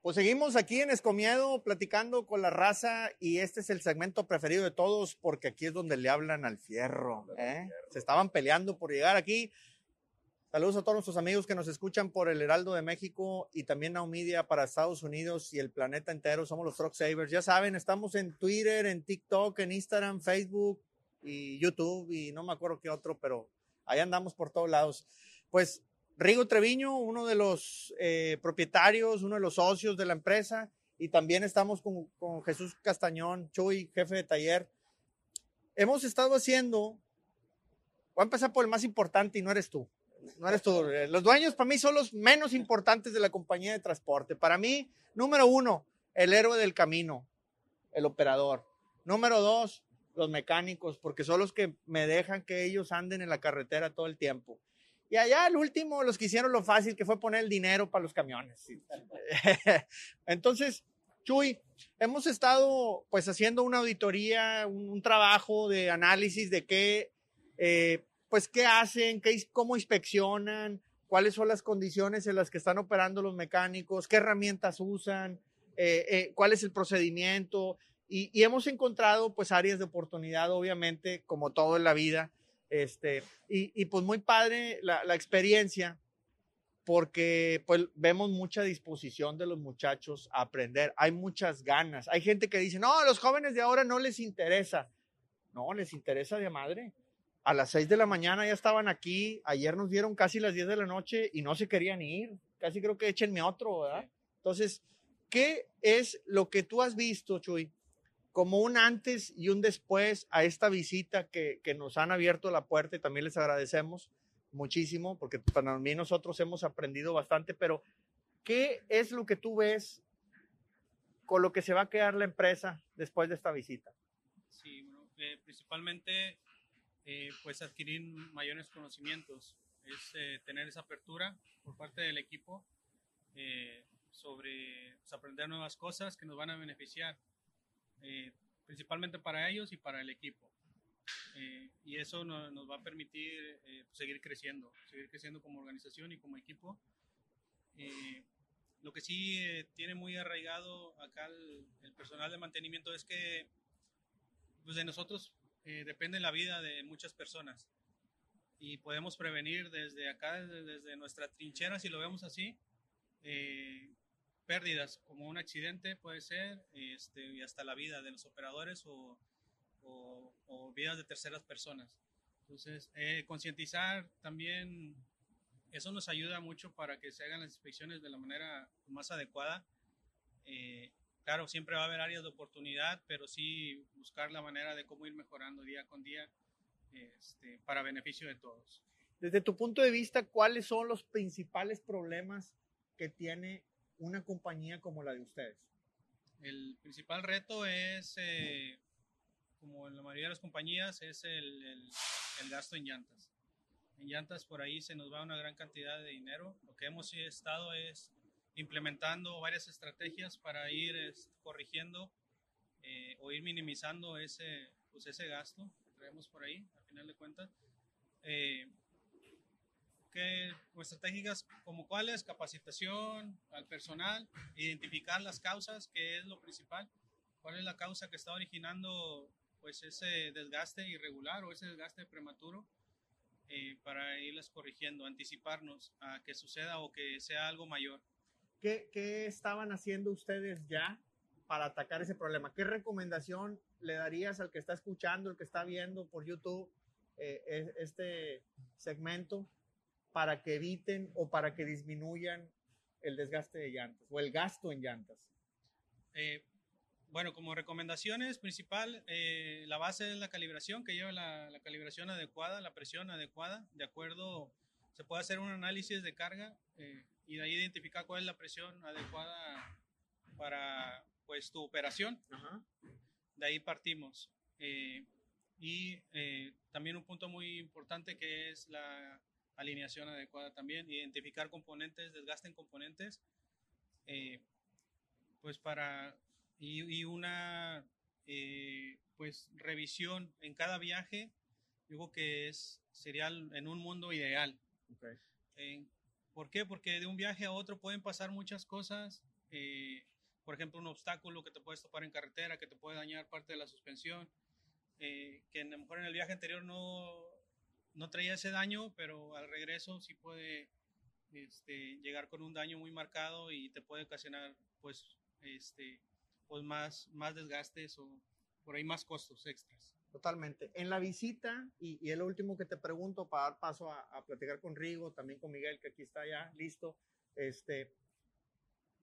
Pues seguimos aquí en Escomiedo platicando con la raza y este es el segmento preferido de todos porque aquí es donde le hablan al fierro. ¿eh? Se estaban peleando por llegar aquí. Saludos a todos nuestros amigos que nos escuchan por el Heraldo de México y también a Omidia para Estados Unidos y el planeta entero. Somos los Truck Savers. Ya saben, estamos en Twitter, en TikTok, en Instagram, Facebook y YouTube y no me acuerdo qué otro, pero ahí andamos por todos lados. Pues Rigo Treviño, uno de los eh, propietarios, uno de los socios de la empresa, y también estamos con, con, Jesús Castañón, Chuy, jefe de taller. Hemos estado haciendo, voy a empezar por el más importante y no eres tú. No eres tú. Los dueños para mí son los menos importantes de la compañía de transporte. Para mí, número uno, el héroe del camino, el operador. Número dos, los mecánicos, porque son los que me dejan que ellos anden en la carretera todo el tiempo. Y allá el último, los que hicieron lo fácil, que fue poner el dinero para los camiones. Entonces, Chuy, hemos estado pues haciendo una auditoría, un, trabajo de análisis de qué, eh, pues qué hacen, qué, cómo inspeccionan, cuáles son las condiciones en las que están operando los mecánicos, qué herramientas usan, eh, eh, cuál es el procedimiento. Y, y, hemos encontrado pues áreas de oportunidad, obviamente, como todo en la vida. Este, y, y pues muy padre la, la, experiencia porque pues vemos mucha disposición de los muchachos a aprender, hay muchas ganas, hay gente que dice, no, los jóvenes de ahora no les interesa, no, les interesa de madre. A las 6 de la mañana ya estaban aquí, ayer nos dieron casi las 10 de la noche y no se querían ir, casi creo que échenme otro, ¿verdad? Entonces, ¿qué es lo que tú has visto, Chuy, como un antes y un después a esta visita que, que nos han abierto la puerta y también les agradecemos muchísimo porque para nosotros hemos aprendido bastante, pero ¿qué es lo que tú ves con lo que se va a quedar la empresa después de esta visita? Sí, eh, principalmente eh, pues adquirir mayores conocimientos, es eh, tener esa apertura por parte del equipo sobre pues, aprender nuevas cosas que nos van a beneficiar eh, principalmente para ellos y para el equipo. Eh, y eso no, nos va a permitir eh, seguir creciendo, seguir creciendo como organización y como equipo. Eh, lo que sí tiene muy arraigado acá el, el, personal de mantenimiento es que pues de nosotros depende la vida de muchas personas y podemos prevenir desde acá, desde, desde nuestra trinchera, si lo vemos así, eh, pérdidas, como un accidente puede ser, este, y hasta la vida de los operadores o, o, o vidas de terceras personas. Entonces, eh, concientizar también, eso nos ayuda mucho para que se hagan las inspecciones de la manera más adecuada. Eh, claro, siempre va a haber áreas de oportunidad, pero sí buscar la manera de cómo ir mejorando día con día este, para beneficio de todos. Desde tu punto de vista, ¿cuáles son los principales problemas que tiene una compañía como la de ustedes? El principal reto es, eh, como en la mayoría de las compañías, es el, el, el, gasto en llantas. En llantas por ahí se nos va una gran cantidad de dinero. Lo que hemos estado es implementando varias estrategias para ir es, corrigiendo eh, o ir minimizando ese, pues ese gasto que traemos por ahí, al final de cuentas. Eh, que estrategias como cuáles, capacitación al personal, identificar las causas, que es lo principal, cuál es la causa que está originando pues ese desgaste irregular o ese desgaste prematuro eh, para irlas corrigiendo, anticiparnos a que suceda o que sea algo mayor. ¿Qué, ¿Qué estaban haciendo ustedes ya para atacar ese problema? ¿Qué recomendación le darías al que está escuchando, el que está viendo por YouTube eh, este segmento para que eviten o para que disminuyan el desgaste de llantas o el gasto en llantas? Eh, bueno, como recomendaciones principal, eh, la base es la calibración, que lleva la, la, calibración adecuada, la presión adecuada, de acuerdo, se puede hacer un análisis de carga eh, y de ahí identificar cuál es la presión adecuada para pues tu operación. Ajá. De ahí partimos. Eh, y eh, también un punto muy importante que es la alineación adecuada también, identificar componentes, desgaste en componentes, eh, pues para, y, y una eh, pues revisión en cada viaje, digo que es, sería en un mundo ideal. Okay. Eh, ¿Por qué? Porque de un viaje a otro pueden pasar muchas cosas eh, por ejemplo, un obstáculo que te puedes topar en carretera, que te puede dañar parte de la suspensión, eh, que a lo mejor en el viaje anterior no, no traía ese daño, pero al regreso sí puede este, llegar con un daño muy marcado y te puede ocasionar pues, este, pues más, más desgastes o por ahí más costos extras. Totalmente. En la visita, y, y es lo último que te pregunto para dar paso a, a, platicar con Rigo, también con Miguel, que aquí está ya listo. Este,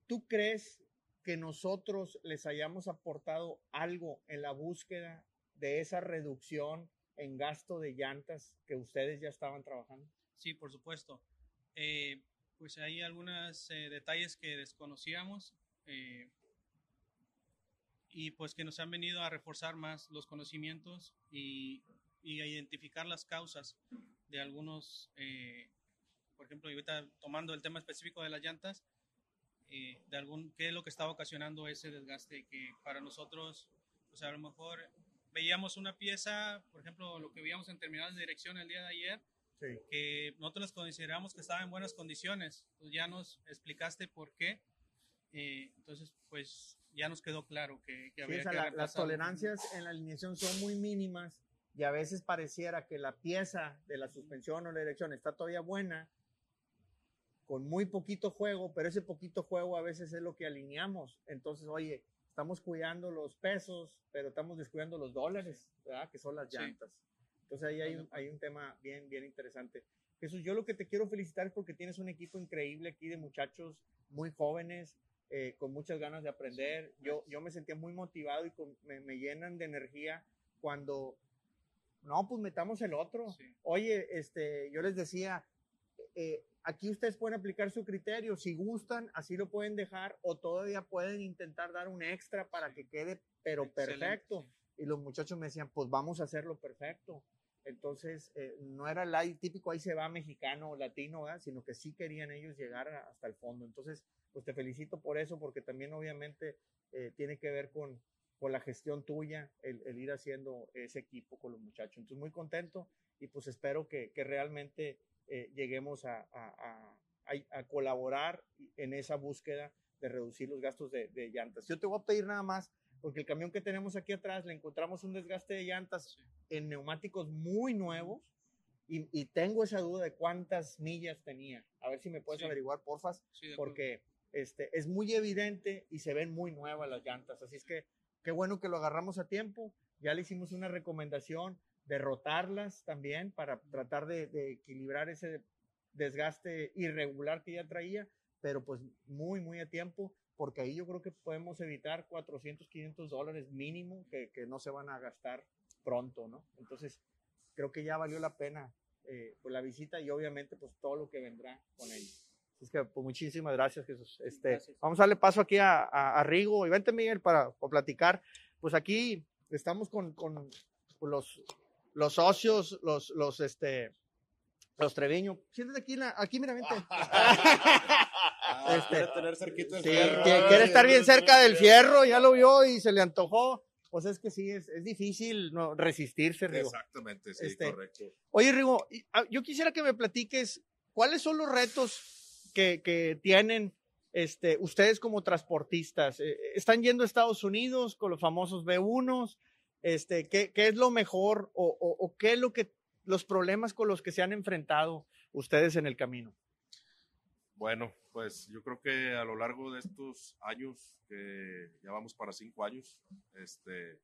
¿Tú crees que nosotros les hayamos aportado algo en la búsqueda de esa reducción en gasto de llantas que ustedes ya estaban trabajando? Sí, por supuesto. Eh, pues hay algunos eh, detalles que desconocíamos. Eh, y pues que nos han venido a reforzar más los conocimientos y, y a identificar las causas de algunos, por ejemplo, ahorita tomando el tema específico de las llantas, de algún, qué es lo que estaba ocasionando ese desgaste que para nosotros, pues a lo mejor veíamos una pieza, por ejemplo, lo que veíamos en terminales de dirección el día de ayer, sí. que nosotros consideramos que estaba en buenas condiciones, pues ya nos explicaste por qué, eh, entonces pues ya nos quedó claro que, que había sí, o sea, que la, las tolerancias en la alineación son muy mínimas y a veces pareciera que la pieza de la suspensión o la dirección está todavía buena con muy poquito juego, pero ese poquito juego a veces es lo que alineamos. Entonces, oye, estamos cuidando los pesos, pero estamos descuidando los dólares, ¿verdad? Que son las llantas. Sí. Entonces ahí hay un, hay un tema bien, bien interesante. Jesús, yo lo que te quiero felicitar es porque tienes un equipo increíble aquí de muchachos muy jóvenes, eh, con muchas ganas de aprender. Yo, yo me sentía muy motivado y con, me, me, llenan de energía cuando, no, pues metamos el otro. Sí. Oye, este, yo les decía, eh, aquí ustedes pueden aplicar su criterio, si gustan, así lo pueden dejar o todavía pueden intentar dar un extra para que quede, pero Excelente. perfecto. Y los muchachos me decían, pues vamos a hacerlo perfecto. Entonces, eh, no era el típico ahí se va mexicano o latino, sino que sí querían ellos llegar a, hasta el fondo. Entonces, pues te felicito por eso, porque también obviamente eh, tiene que ver con, con la gestión tuya, el, el, ir haciendo ese equipo con los muchachos. Entonces, muy contento y pues espero que, que realmente eh, lleguemos a, a, a, colaborar en esa búsqueda de reducir los gastos de, de llantas. Yo te voy a pedir nada más porque el camión que tenemos aquí atrás le encontramos un desgaste de llantas en neumáticos muy nuevos y, y tengo esa duda de cuántas millas tenía. A ver si me puedes sí. averiguar, porfas, sí, porque este, es muy evidente y se ven muy nuevas las llantas. Así es que qué bueno que lo agarramos a tiempo. Ya le hicimos una recomendación de rotarlas también para tratar de, de equilibrar ese desgaste irregular que ya traía, pero pues muy, muy a tiempo porque ahí yo creo que podemos evitar 400, 500 dólares mínimo que, que no se van a gastar pronto, ¿no? Entonces, creo que ya valió la pena eh, pues la visita y obviamente pues todo lo que vendrá con ello. Así que pues muchísimas gracias Jesús. Este, gracias. Vamos a darle paso aquí a, a, a, Rigo y vente Miguel para, para platicar. Pues aquí estamos con, con los, los socios, los, los, este, los Treviño. Siéntate aquí, aquí mira, vente. Ah, este, quiere tener cerquita el sí, fierro. Quiere, estar bien cerca del fierro, ya lo vio y se le antojó. Pues es que sí, es, es difícil no, resistirse, Rigo. Exactamente, sí, este, correcto. Oye, Rigo, ah, yo quisiera que me platiques cuáles son los retos que, que tienen este, ustedes como transportistas. Eh, ¿Están yendo a Estados Unidos con los famosos B1? Este, ¿qué, ¿Qué es lo mejor o, o, o qué es lo que los problemas con los que se han enfrentado ustedes en el camino? Bueno, pues yo creo que a lo largo de estos años, que ya vamos para cinco años, este,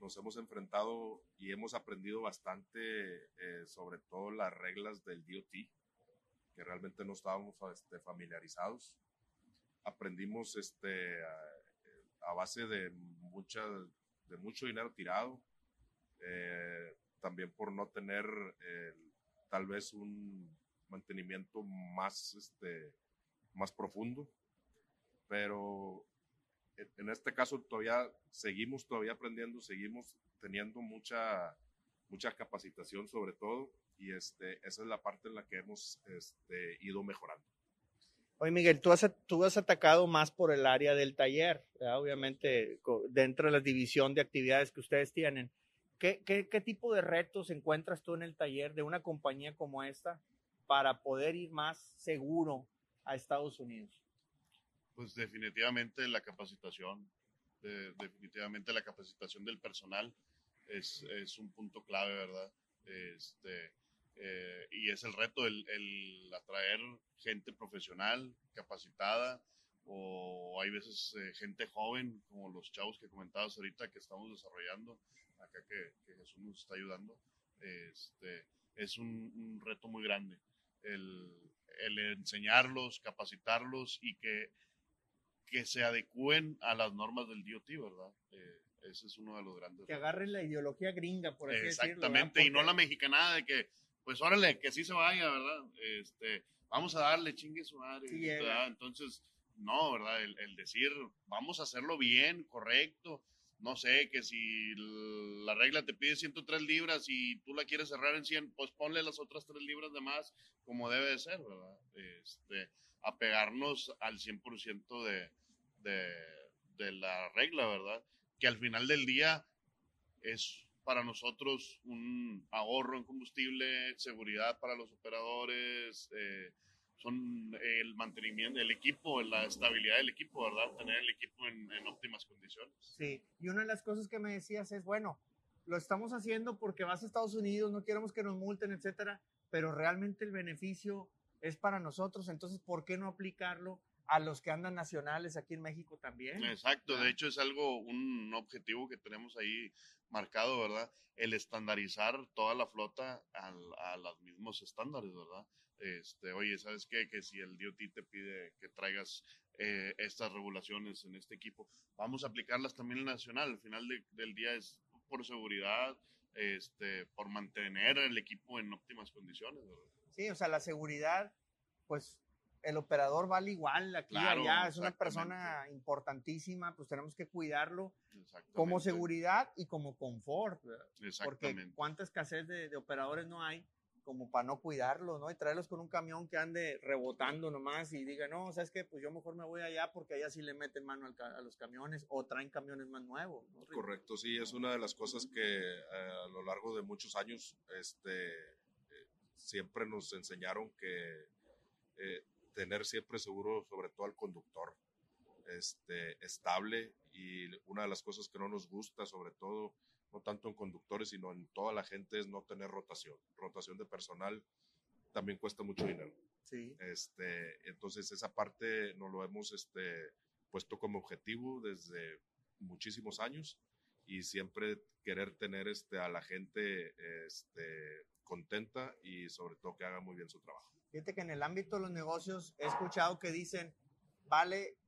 nos hemos enfrentado y hemos aprendido bastante eh, sobre todo las reglas del DOT, que realmente no estábamos este, familiarizados. Aprendimos este, a, a, base de, mucha, de mucho dinero tirado, eh, también por no tener eh, tal vez un mantenimiento más, este, más profundo. Pero en este caso todavía seguimos todavía aprendiendo, seguimos teniendo mucha, mucha capacitación sobre todo y este, esa es la parte en la que hemos este, ido mejorando. Oye, Miguel, tú has, tú has atacado más por el área del taller, ¿verdad? obviamente dentro de la división de actividades que ustedes tienen. ¿Qué, qué, ¿Qué tipo de retos encuentras tú en el taller de una compañía como esta para poder ir más seguro a Estados Unidos? Pues definitivamente la capacitación, definitivamente la capacitación del personal es, es, un punto clave, ¿verdad? Este, eh, y es el reto el, el, atraer gente profesional, capacitada, o hay veces eh, gente joven, como los chavos que comentabas ahorita que estamos desarrollando, acá que, que Jesús nos está ayudando. Este, es un, un reto muy grande el, el, enseñarlos, capacitarlos y que, que se adecúen a las normas del DOT, ¿verdad? Eh, ese es uno de los grandes. Que agarren la ideología gringa, por así Exactamente, decirlo, y no la mexicanada de que, pues órale, que sí se vaya, ¿verdad? Este, vamos a darle chingue su madre. Entonces, no, ¿verdad? El, el, decir, vamos a hacerlo bien, correcto, no sé, que si la regla te pide 103 libras y tú la quieres cerrar en 100, pues ponle las otras 3 libras de más como debe de ser, ¿verdad? Este, apegarnos al 100% de, de, de la regla, ¿verdad? Que al final del día es para nosotros un ahorro en combustible, seguridad para los operadores, eh, son el mantenimiento del equipo, la estabilidad del equipo, ¿verdad? Tener el equipo en, en, óptimas condiciones. Sí, y una de las cosas que me decías es, bueno, lo estamos haciendo porque vas a Estados Unidos, no queremos que nos multen, etcétera, pero realmente el beneficio es para nosotros, entonces, ¿por qué no aplicarlo a los que andan nacionales aquí en México también? Exacto, de hecho es algo, un objetivo que tenemos ahí marcado, ¿verdad? El estandarizar toda la flota al, a los mismos estándares, ¿verdad? este, oye, ¿sabes qué? Que si el DOT te pide que traigas eh, estas regulaciones en este equipo, vamos a aplicarlas también en nacional. Al final de, del día es por seguridad, este, por mantener el equipo en óptimas condiciones. Sí, o sea, la seguridad, pues el operador vale igual aquí claro, allá, es una persona importantísima, pues tenemos que cuidarlo como seguridad y como confort, porque cuánta escasez de, de operadores no hay como para no cuidarlos, ¿no? Y traerlos con un camión que ande rebotando nomás y diga, no, ¿sabes qué? Pues yo mejor me voy allá porque allá sí le meten mano a los camiones o traen camiones más nuevos. ¿no? Correcto, sí, es una de las cosas que eh, a lo largo de muchos años este, eh, siempre nos enseñaron que eh, tener siempre seguro, sobre todo al conductor, este, estable y una de las cosas que no nos gusta, sobre todo, no tanto en conductores, sino en toda la gente, es no tener rotación. Rotación de personal también cuesta mucho dinero. Sí. Este, entonces, esa parte nos lo hemos este, puesto como objetivo desde muchísimos años y siempre querer tener este, a la gente este, contenta y sobre todo que haga muy bien su trabajo. Fíjate que en el ámbito de los negocios he escuchado que dicen, vale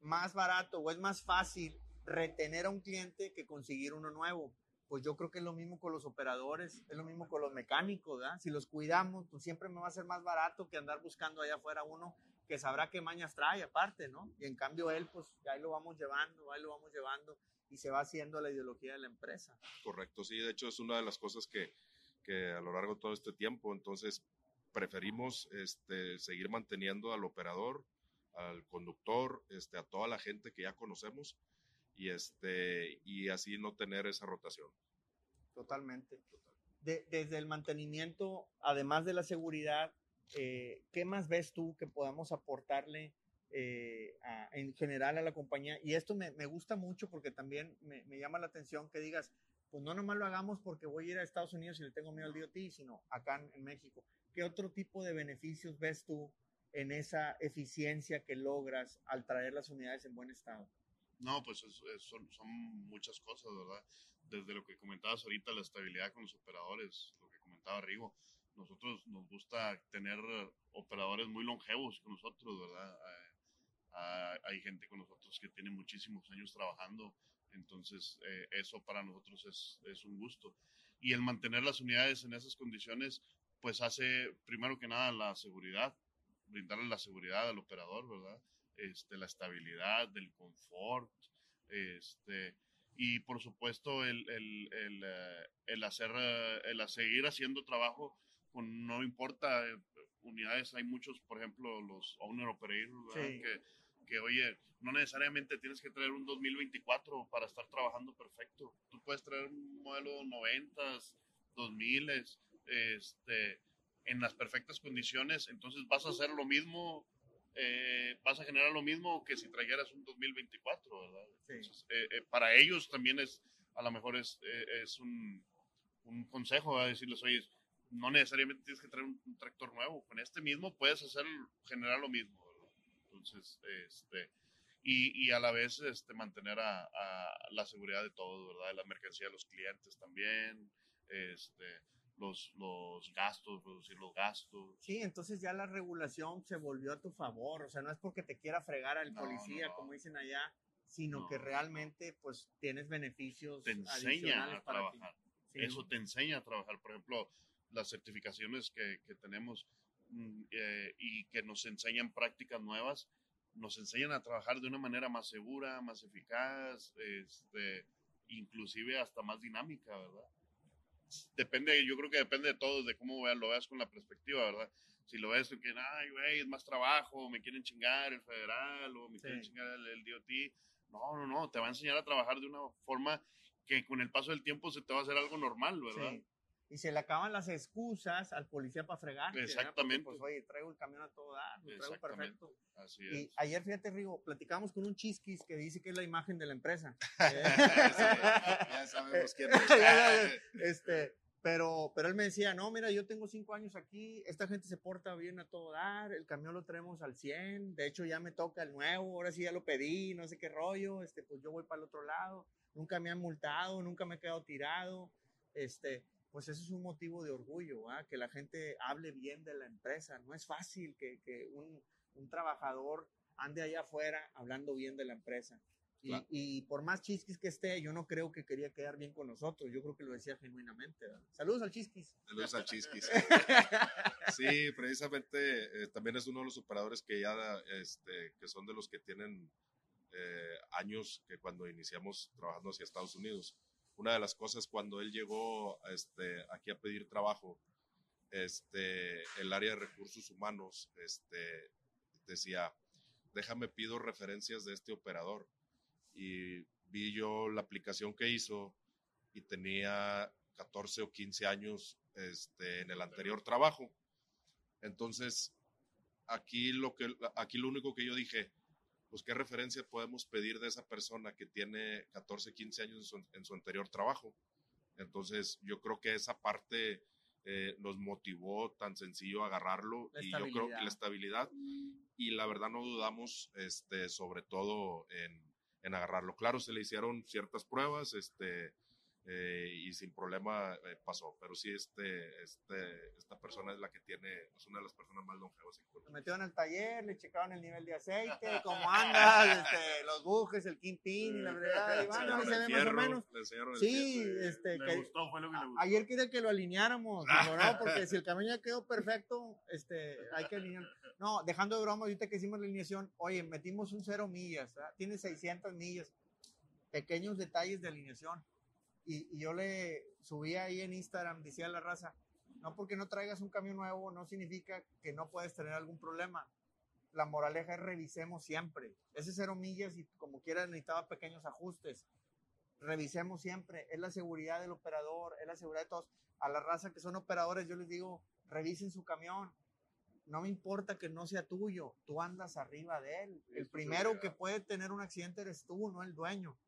más barato o es más fácil retener a un cliente que conseguir uno nuevo pues yo creo que es lo mismo con los operadores, es lo mismo con los mecánicos, ¿verdad? Si los cuidamos, pues siempre me va a ser más barato que andar buscando allá afuera uno que sabrá qué mañas trae aparte, ¿no? Y en cambio él, pues ahí lo vamos llevando, ahí lo vamos llevando y se va haciendo la ideología de la empresa. Correcto, sí, de hecho es una de las cosas que, que a lo largo de todo este tiempo, entonces preferimos este, seguir manteniendo al operador, al conductor, este, a toda la gente que ya conocemos y, este, y así no tener esa rotación. Totalmente. De, desde el mantenimiento, además de la seguridad, eh, ¿qué más ves tú que podamos aportarle eh, a, en general a la compañía? Y esto me, me gusta mucho porque también me, me, llama la atención que digas, pues no nomás lo hagamos porque voy a ir a Estados Unidos y le tengo miedo al DOT, sino acá en, en México. ¿Qué otro tipo de beneficios ves tú en esa eficiencia que logras al traer las unidades en buen estado? No, pues es, es, son, son, muchas cosas, ¿verdad? Desde lo que comentabas ahorita, la estabilidad con los operadores, lo que comentaba Rigo. Nosotros nos gusta tener operadores muy longevos con nosotros, ¿verdad? Hay, hay gente con nosotros que tiene muchísimos años trabajando, entonces eh, eso para nosotros es, es un gusto. Y el mantener las unidades en esas condiciones, pues hace primero que nada la seguridad, brindarle la seguridad al operador, ¿verdad? este, la estabilidad, del confort, este, y por supuesto el, el, el, eh, el hacer, eh, el seguir haciendo trabajo, con, no importa, unidades, hay muchos, por ejemplo, los owner operators, sí. que, que, oye, no necesariamente tienes que traer un 2024 para estar trabajando perfecto. Tú puedes traer un modelo 90, 2000, este, en las perfectas condiciones, entonces vas a hacer lo mismo eh, vas a generar lo mismo que si trajeras un 2024, ¿verdad? Sí. Entonces, eh, eh, para ellos también es, a lo mejor es, es un, un consejo, ¿verdad? decirles, oye, no necesariamente tienes que traer un, un tractor nuevo, con este mismo puedes hacer, generar lo mismo. Entonces, este, y, y a la vez este, mantener a, a la seguridad de todos, ¿verdad? De la mercancía de los clientes también, este, los, los gastos, reducir los gastos. Sí, entonces ya la regulación se volvió a tu favor, o sea, no es porque te quiera fregar al No, policía, no, no. como dicen allá, sino No. que realmente pues tienes beneficios Te enseña adicionales a trabajar. Sí, Eso te enseña a trabajar. Por ejemplo, las certificaciones que, que tenemos eh, y que nos enseñan prácticas nuevas, nos enseñan a trabajar de una manera más segura, más eficaz, este, inclusive hasta más dinámica, ¿verdad? Depende, yo creo que depende de todo, de cómo lo veas con la perspectiva, ¿verdad? Si lo ves que, ay, güey, es más trabajo, me quieren chingar el federal o me Sí. quieren chingar el, el DOT. No, no, no, te va a enseñar a trabajar de una forma que con el paso del tiempo se te va a hacer algo normal, ¿verdad? Sí. Y se le acaban las excusas al policía para fregar. Exactamente. Pues oye, traigo el camión a todo dar, lo traigo perfecto. Así Y es. ayer, fíjate, Rigo, platicamos con un chisquis que dice que es la imagen de la empresa. ya sabemos quién es. este, pero, pero él me decía, no, mira, yo tengo cinco años aquí, esta gente se porta bien a todo dar, el camión lo traemos al 100, de hecho ya me toca el nuevo, ahora sí ya lo pedí, no sé qué rollo, este, pues yo voy para el otro lado, nunca me han multado, nunca me he quedado tirado, este, pues eso es un motivo de orgullo, que la gente hable bien de la empresa, no es fácil que, que un, un trabajador ande allá afuera hablando bien de la empresa. Y, Claro. y por más chisquis que esté, yo no creo que quería quedar bien con nosotros. Yo creo que lo decía genuinamente. ¿verdad? Saludos al chisquis. Saludos al Chisquis. Sí, precisamente eh, también es uno de los operadores que ya, este, que son de los que tienen eh, años que cuando iniciamos trabajando hacia Estados Unidos. Una de las cosas cuando él llegó este, aquí a pedir trabajo, este, el área de recursos humanos este, decía, déjame pido referencias de este operador. Y vi yo la aplicación que hizo y tenía 14 o 15 años este, en el anterior trabajo. Entonces, aquí lo, que, aquí lo único que yo dije, pues qué referencia podemos pedir de esa persona que tiene 14, 15 años en su, en su anterior trabajo. Entonces, yo creo que esa parte eh, nos motivó tan sencillo agarrarlo La y yo creo que la estabilidad y la verdad no dudamos, este, sobre todo en, en agarrarlo. Claro, se le hicieron ciertas pruebas, este, eh, y sin problema eh, pasó. Pero sí, este, este, esta persona es la que tiene, es una de las personas más longevas en Lo metieron al taller, le checaban el nivel de aceite, cómo andas, este, los bujes, el y la verdad. Y bueno, se ve más o menos. le enseñaron el Sí, fierro, este, Le que- gustó, fue lo que le gustó. ayer quería que lo alineáramos, no, porque si el camión ya quedó perfecto, este, hay que alinear. No, dejando de broma, ahorita que hicimos la alineación, oye, metimos un cero millas, ¿verdad? tiene 600 millas, pequeños detalles de alineación. Y, y yo le subí ahí en Instagram, decía la raza, no porque no traigas un camión nuevo, no significa que no puedes tener algún problema. La moraleja es revisemos siempre. Ese cero millas y como quiera necesitaba pequeños ajustes revisemos siempre, es la seguridad del operador, es la seguridad de todos. A la raza que son operadores, yo les digo, revisen su camión. No me importa que no sea tuyo, tú andas arriba de él. El primero que puede tener un accidente eres tú, no el dueño.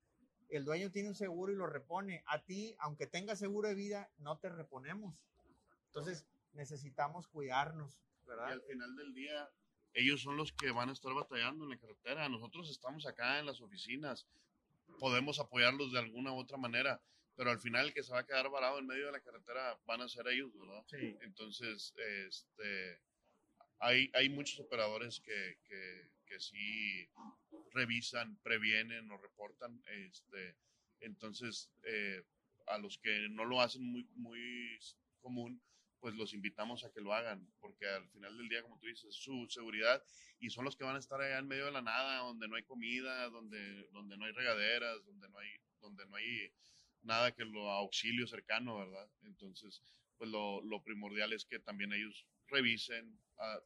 El dueño tiene un seguro y lo repone. A ti, aunque tengas seguro de vida, no te reponemos. Entonces, necesitamos cuidarnos, Y ¿verdad? al final del día, ellos son los que van a estar batallando en la carretera. Nosotros estamos acá en las oficinas, podemos apoyarlos de alguna u otra manera, pero al final el que se va a quedar varado en medio de la carretera van a ser ellos, ¿verdad? Sí. Entonces, este, hay, hay muchos operadores que, que, que sí revisan, previenen o reportan. Este, entonces, eh, a los que no lo hacen muy, muy común, pues los invitamos a que lo hagan, porque al final del día, como tú dices, su seguridad y son los que van a estar allá en medio de la nada, donde no hay comida, donde, donde no hay regaderas, donde no hay, donde no hay nada que lo auxilio cercano, ¿verdad? Entonces, pues lo, lo primordial es que también ellos revisen. ah,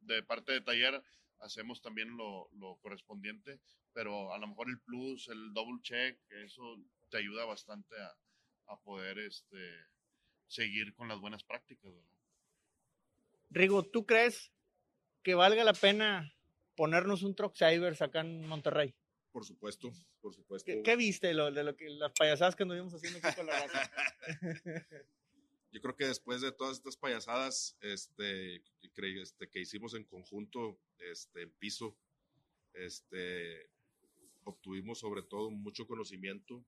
de parte de taller hacemos también lo, lo correspondiente, pero a lo mejor el plus, el double check, eso te ayuda bastante a, a poder este, seguir con las buenas prácticas, ¿verdad? Rigo, ¿tú crees que valga la pena ponernos un Truck Savers acá en Monterrey. Por supuesto, por supuesto. ¿Qué, qué viste lo, de lo que, las payasadas que anduvimos haciendo aquí con la raza? Yo creo que después de todas estas payasadas este, este, que hicimos en conjunto este, en piso, obtuvimos sobre todo mucho conocimiento.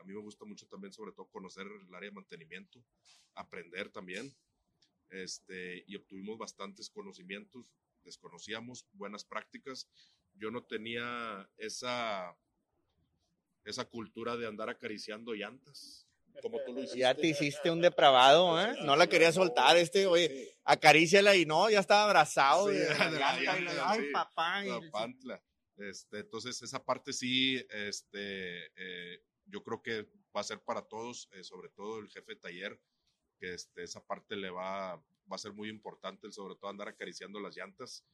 A mí me gusta mucho también sobre todo conocer el área de mantenimiento, aprender también. Y obtuvimos bastantes conocimientos, desconocíamos buenas prácticas. Yo no tenía esa, esa cultura de andar acariciando llantas, como tú lo hiciste. ya te hiciste un depravado, ¿eh? No la quería soltar este, oye, acaríciala y no, ya estaba abrazado. Sí, de la la y ay, papá. La Pantla. Este, entonces, esa parte sí, este, eh, yo creo que va a ser para todos, eh, sobre todo el jefe de taller, que este, esa parte le va, va a ser muy importante, sobre todo andar acariciando las llantas.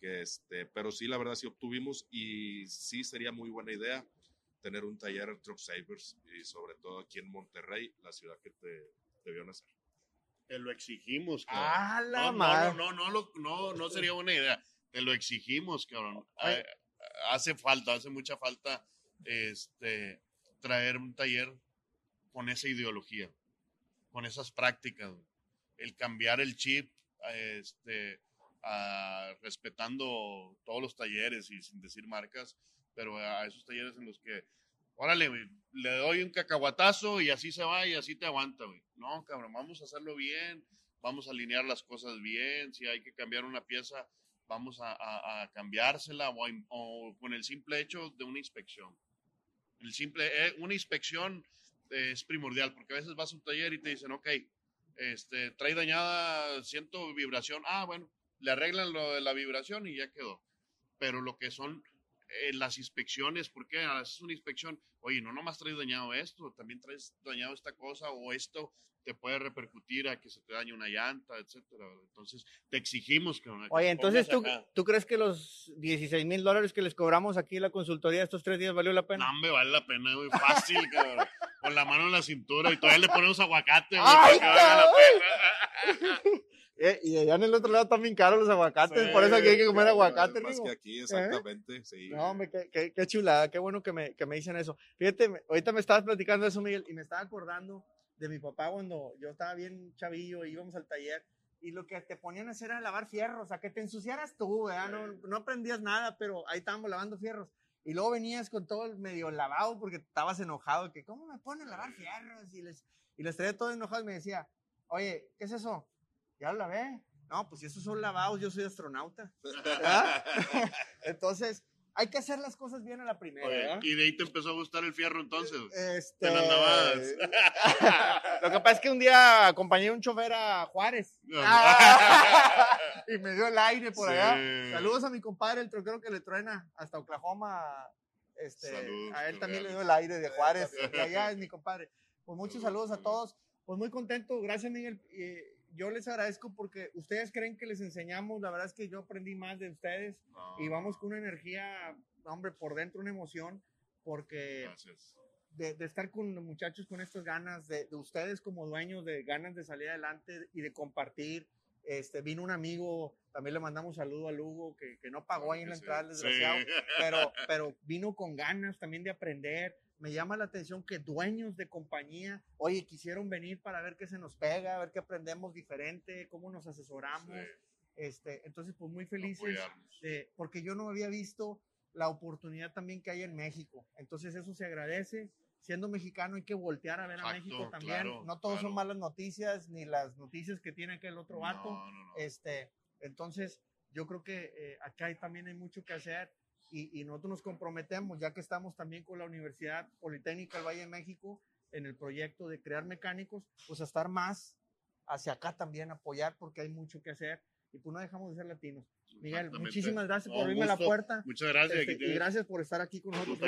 Que este, pero sí, la verdad sí obtuvimos y sí sería muy buena idea tener un taller Truck Savers y sobre todo aquí en Monterrey, la ciudad que te, te vio nacer. Te lo exigimos, cabrón. Ah, la no, madre. no, no, no, no, no sería buena idea. Te lo exigimos, cabrón. Eh, Hace falta, hace mucha falta este, traer un taller con esa ideología, con esas prácticas. El cambiar el chip, este, a- respetando todos los talleres y sin decir marcas, pero a esos talleres en los que, órale, güey, le doy un cacahuatazo y así se va y así te aguanta, güey. No, cabrón, vamos a hacerlo bien, vamos a alinear las cosas bien, si hay que cambiar una pieza, vamos a, a- a cambiársela o, a- o con el simple hecho de una inspección. El simple, eh, una inspección eh, es primordial, porque a veces vas a un taller y te dicen, ok, este, trae dañada, siento vibración, ah, bueno, le arreglan lo de la vibración y ya quedó. Pero lo que son eh, las inspecciones, porque haces una inspección, oye, no nomás traes dañado esto, también traes dañado esta cosa o esto te puede repercutir a que se te dañe una llanta, etcétera. Entonces, te exigimos que Oye, entonces ¿tú, ¿tú crees que los 16 mil dólares que les cobramos aquí en la consultoría estos tres días valió la pena? No, me vale la pena, güey, fácil, cabrón. Con la mano en la cintura y todavía le ponemos aguacate, güey, ¡Ay, para que valga la pena. Eh, y allá en el otro lado están bien caros los aguacates, Sí, por eso aquí hay que comer aguacate, Más que aquí, exactamente. Sí. No, hombre, qué, qué- qué chulada, qué bueno que me, que me dicen eso. Fíjate, ahorita me estabas platicando eso, Miguel, y me estaba acordando de mi papá cuando yo estaba bien chavillo, íbamos al taller, y lo que te ponían a hacer era lavar fierros, a que te ensuciaras tú, ¿verdad? No, no aprendías nada, pero ahí estábamos lavando fierros. Y luego venías con todo el medio lavado porque estabas enojado, que cómo me ponen a lavar fierros, y les, y les traía todo enojado y me decía, oye, ¿qué es eso? ¿Ya lo lavé? No, pues si esos son lavados, yo soy astronauta. ¿verdad? Entonces, hay que hacer las cosas bien a la primera. Oye, y de ahí te empezó a gustar el fierro entonces. Este, Te andabas. Lo que pasa es que un día acompañé a un chofer a Juárez No. Ah, y me dio el aire por Sí. allá. Saludos a mi compadre, el troquero que le truena hasta Oklahoma. Este, Saludos, a él también le dio el aire de Juárez. Y allá es mi compadre. Pues muchos saludos a todos. Pues muy contento. Gracias, Miguel. Eh, yo les agradezco porque ustedes creen que les enseñamos. La verdad es que yo aprendí más de ustedes No, y vamos con una energía, hombre, por dentro, una emoción. Porque de, de estar con los muchachos con estas ganas, de, de ustedes como dueños, de ganas de salir adelante y de compartir. Este, vino un amigo, también le mandamos saludo a Lugo, que, que no pagó ahí en la entrada, el Sí. desgraciado, pero, pero vino con ganas también de aprender. Me llama la atención que dueños de compañía, oye, quisieron venir para ver qué se nos pega, a ver qué aprendemos diferente, cómo nos asesoramos. Sí, Este, entonces, pues muy felices de- porque yo no había visto la oportunidad también que hay en México. Entonces eso se agradece. Siendo mexicano hay que voltear a ver a México también. claro, no todos son malas noticias, ni las noticias que tiene aquel otro vato. No, no, no. Este, entonces, yo creo que eh, acá hay, también hay mucho que hacer y, y nosotros nos comprometemos, ya que estamos también con la Universidad Politécnica del Valle de México en el proyecto de crear mecánicos, pues a estar más hacia acá también, apoyar, porque hay mucho que hacer y pues no dejamos de ser latinos. Miguel, muchísimas gracias por abrirme la puerta Muchas gracias. este, y gracias por estar aquí con nosotros.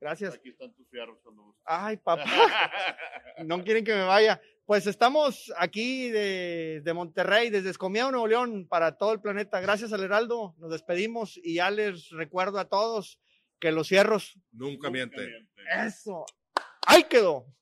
Gracias. Aquí están tus fierros cuando. Ay, papá, no quieren que me vaya. Pues estamos aquí de, de Monterrey, desde Escomiado, Nuevo León, para todo el planeta. Gracias al Heraldo, nos despedimos y ya les recuerdo a todos que los cierros, Nunca miente. eso, ahí quedó.